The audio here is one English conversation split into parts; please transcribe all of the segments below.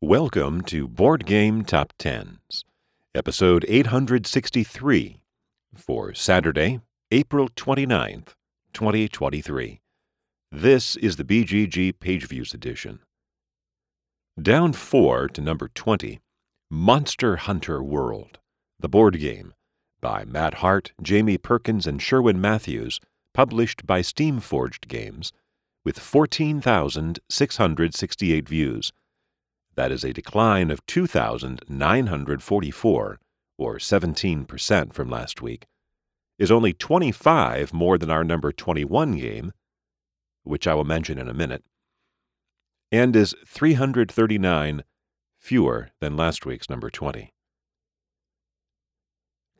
Welcome to Board Game Top Tens, episode 863 for Saturday, April 29th, 2023. This is the BGG Page Views edition. Down 4 to number 20, Monster Hunter World, the board game, by Matt Hart, Jamie Perkins, and Sherwin Matthews, published by Steamforged Games, with 14,668 views. That is a decline of 2,944, or 17% from last week, is only 25 more than our number 21 game, which I will mention in a minute, and is 339 fewer than last week's number 20.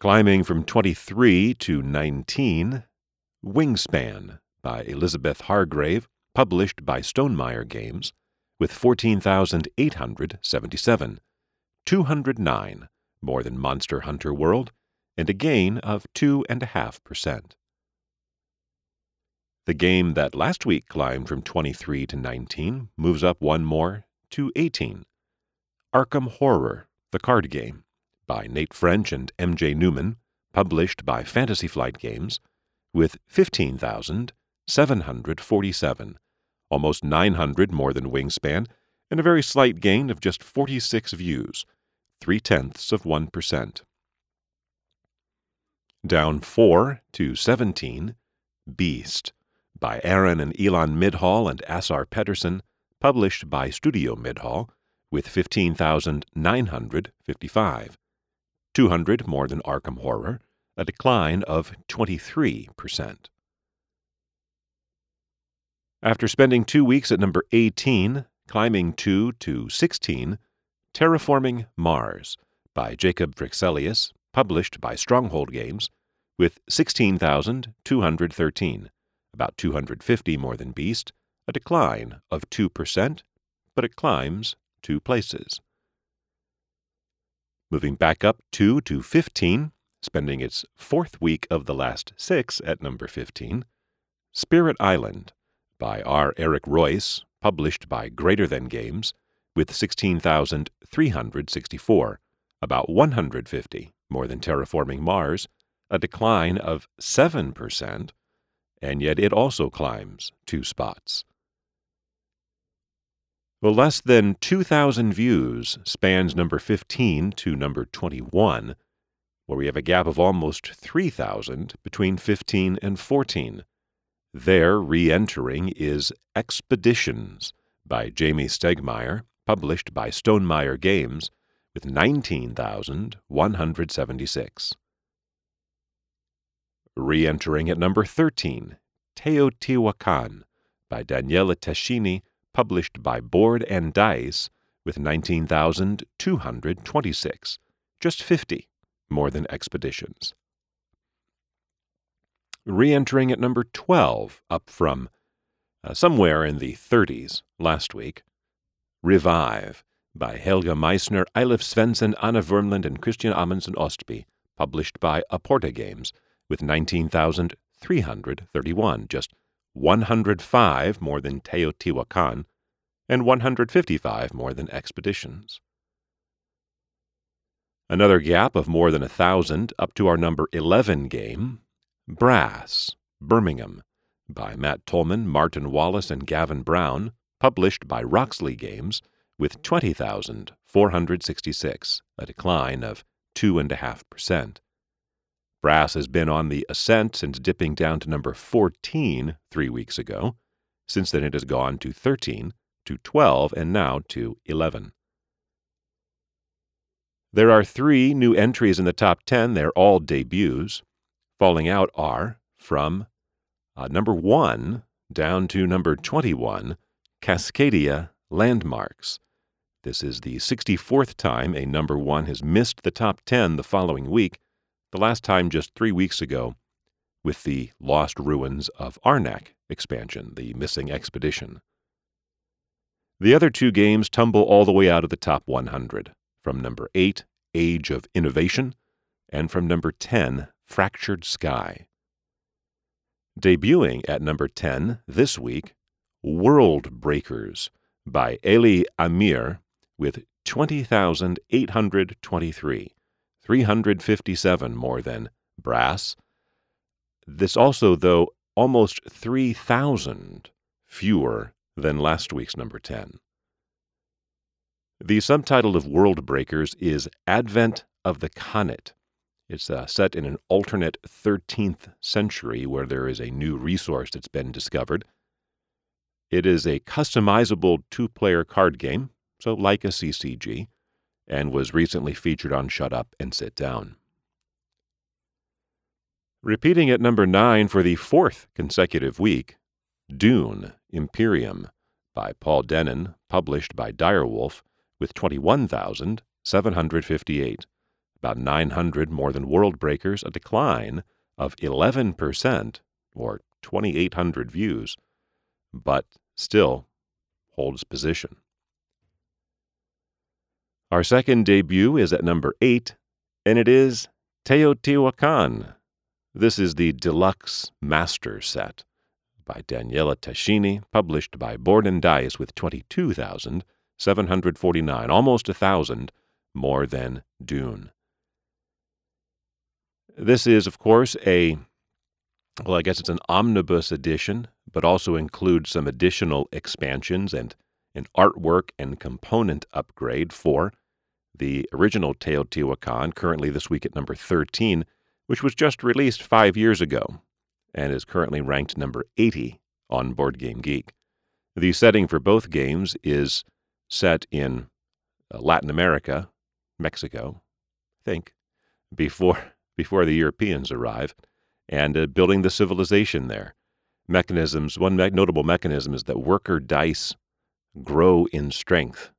Climbing from 23 to 19, Wingspan by Elizabeth Hargrave, published by Stonemaier Games, with 14,877, 209 more than Monster Hunter World, and a gain of 2.5%. The game that last week climbed from 23 to 19 moves up one more to 18. Arkham Horror, the card game, by Nate French and MJ Newman, published by Fantasy Flight Games, with 15,747, almost 900 more than Wingspan, and a very slight gain of just 46 views, three tenths of 1%. Down 4 to 17, Beast, by Aaron and Elon Midhall and Asar Pedersen, published by Studio Midhall, with 15,955, 200 more than Arkham Horror, a decline of 23%. After spending two weeks at number 18, climbing 2 to 16, Terraforming Mars by Jacob Fryxelius, published by Stronghold Games, with 16,213, about 250 more than Beast, a decline of 2%, but it climbs two places. Moving back up 2 to 15, spending its fourth week of the last six at number 15, Spirit Island by R. Eric Reuss, published by Greater Than Games, with 16,364, about 150 more than Terraforming Mars, a decline of 7%, and yet it also climbs two spots. Well, less than 2,000 views spans number 15 to number 21, where we have a gap of almost 3,000 between 15 and 14. There, re entering is Expeditions by Jamie Stegmaier, published by Stonemaier Games, with 19,176. Re entering at number 13, Teotihuacan by Daniele Tascini, published by Board and Dice, with 19,226, just 50 more than Expeditions re entering at number 12, up from uh, somewhere in the 30s last week. Revive by Helge Meissner, Eilif Svensson, Anna Vermland, and Kristian Amundsen Ostby, published by Aporta Games, with 19,331, just 105 more than Teotihuacan, and 155 more than Expeditions. Another gap of more than a thousand up to our number 11 game, Brass, Birmingham, by Matt Tolman, Martin Wallace, and Gavan Brown, published by Roxley Games, with 20,466, a decline of 2.5%. Brass has been on the ascent since dipping down to number 14 three weeks ago. Since then, it has gone to 13, to 12, and now to 11. There are three new entries in the top 10. They're all debuts. Falling out are from uh, number 1 down to number 21, Cascadia Landmarks. This is the 64th time a number 1 has missed the top 10 the following week, the last time just three weeks ago with the Lost Ruins of Arnak expansion, the Missing Expedition. The other two games tumble all the way out of the top 100, from number 8, Age of Innovation, and from number 10, Fractured Sky. Debuting at number 10 this week, World Breakers by Elie Amir, with 20,823, 357 more than Brass. This also, though, almost 3,000 fewer than last week's number 10. The subtitle of World Breakers is Advent of the Khanate. It's uh, set in an alternate 13th century where there is a new resource that's been discovered. It is a customizable two player card game, so like a CCG, and was recently featured on Shut Up and Sit Down. Repeating at number 9 for the fourth consecutive week, Dune Imperium by Paul Dennen, published by Direwolf, with 21,758, about 900 more than World Breakers, a decline of 11%, or 2,800 views, but still holds position. Our second debut is at number 8, and it is Teotihuacan. This is the deluxe master set by Daniele Tascini, published by Board and Dice with 22,749, almost a thousand more than Dune. This is, of course, a well, I guess it's an omnibus edition, but also includes some additional expansions and an artwork and component upgrade for the original Teotihuacan, currently this week at number 13, which was just released five years ago and is currently ranked number 80 on Board Game Geek. The setting for both games is set in uh, Latin America, Mexico, I think, before before the Europeans arrive, and uh, building the civilization there. Mechanisms. One me- notable mechanism is that worker dice grow in strength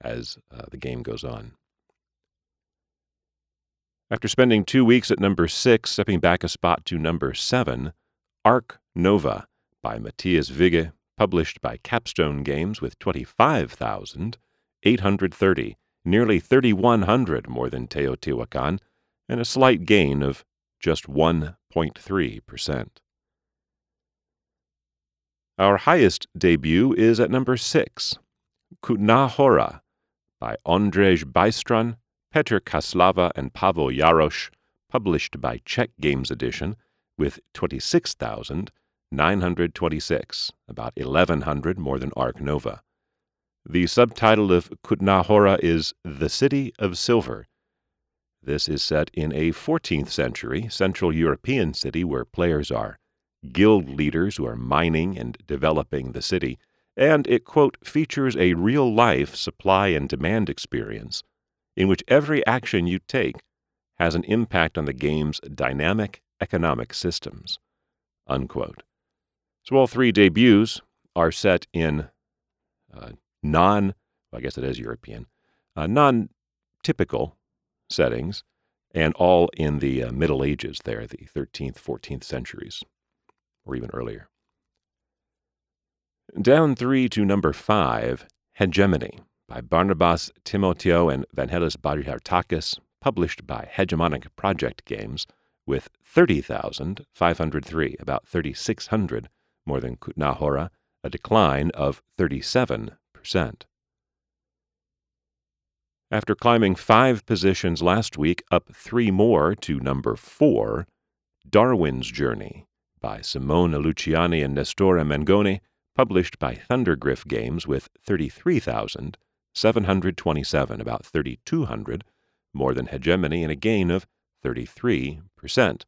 as uh, the game goes on. After spending two weeks at number six, stepping back a spot to number seven, Ark Nova by Matthias Wigge published by Capstone Games with 25,830, nearly 3,100 more than Teotihuacan, and a slight gain of just 1.3%. Our highest debut is at number 6, Kutná Hora by Ondřej Bystron, Petr Čáslava, and Pavel Jarosch, published by Czech Games Edition, with 26,926, about 1100 more than Ark Nova. The subtitle of Kutná Hora is The City of Silver. This is set in a 14th century Central European city where players are guild leaders who are mining and developing the city, and it, quote, features a real life supply and demand experience in which every action you take has an impact on the game's dynamic economic systems, unquote. So all three debuts are set in uh, non, well, I guess it is European, uh, non typical settings, and all in the uh, Middle Ages there, the 13th, 14th centuries, or even earlier. Down three to number five, Hegemony by Barnabas Timotheou and Vangelis Bagiartakis, published by Hegemonic Project Games, with 30,503, about 3,600 more than Kutná Hora, a decline of 37%. After climbing five positions last week, up three more to number four, Darwin's Journey by Simone Luciani and Nestore Mengoni, published by Thundergryph Games with 33,727, about 3,200 more than Hegemony, and a gain of 33%.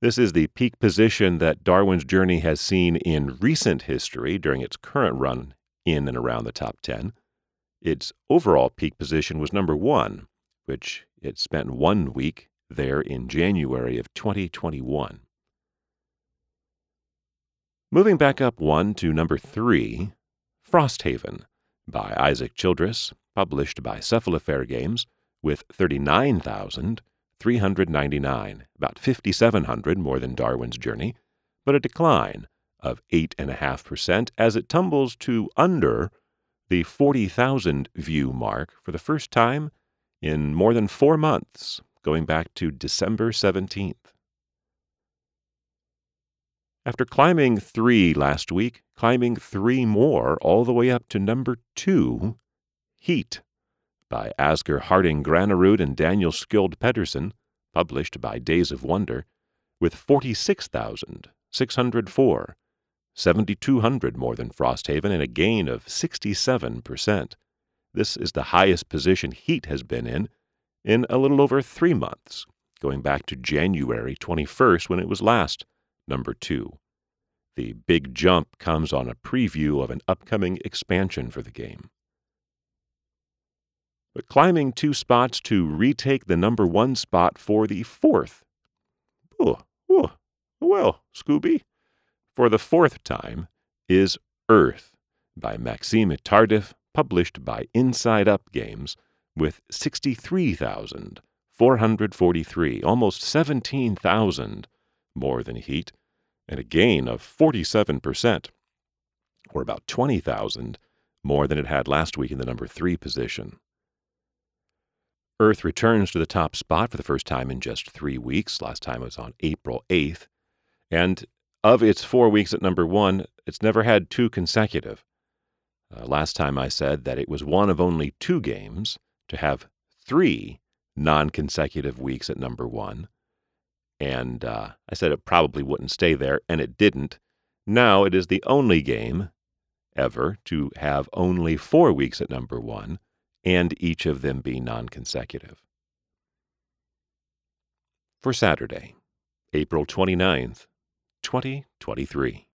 This is the peak position that Darwin's Journey has seen in recent history during its current run in and around the top 10. Its overall peak position was number one, which it spent one week there in January of 2021. Moving back up one to number three, Frosthaven by Isaac Childress, published by Cephalofair Games, with 39,399, about 5,700 more than Darwin's Journey, but a decline of 8.5% as it tumbles to under the 40,000 view mark for the first time in more than four months, going back to December 17th. After climbing three last week, climbing three more all the way up to number two, Heat by Asger Harding Granerud and Daniel Skjold Pedersen, published by Days of Wonder, with 46,604, 7,200 more than Frosthaven, and a gain of 67%. This is the highest position Heat has been in in a little over three months, going back to January 21st when it was last number two. The big jump comes on a preview of an upcoming expansion for the game. But climbing two spots to retake the number one spot for the fourth. Oh, oh, well, Scooby. For the fourth time is Earth by Maxime Tardif, published by Inside Up Games, with 63,443, almost 17,000 more than Heat, and a gain of 47%, or about 20,000 more than it had last week in the number three position. Earth returns to the top spot for the first time in just three weeks. Last time it was on April 8th. And of its four weeks at number one, it's never had two consecutive. Uh, last time I said that it was one of only two games to have three non consecutive weeks at number one. And uh, I said it probably wouldn't stay there, and it didn't. Now it is the only game ever to have only four weeks at number one, and each of them be non consecutive. For Saturday, April 29th, 2023.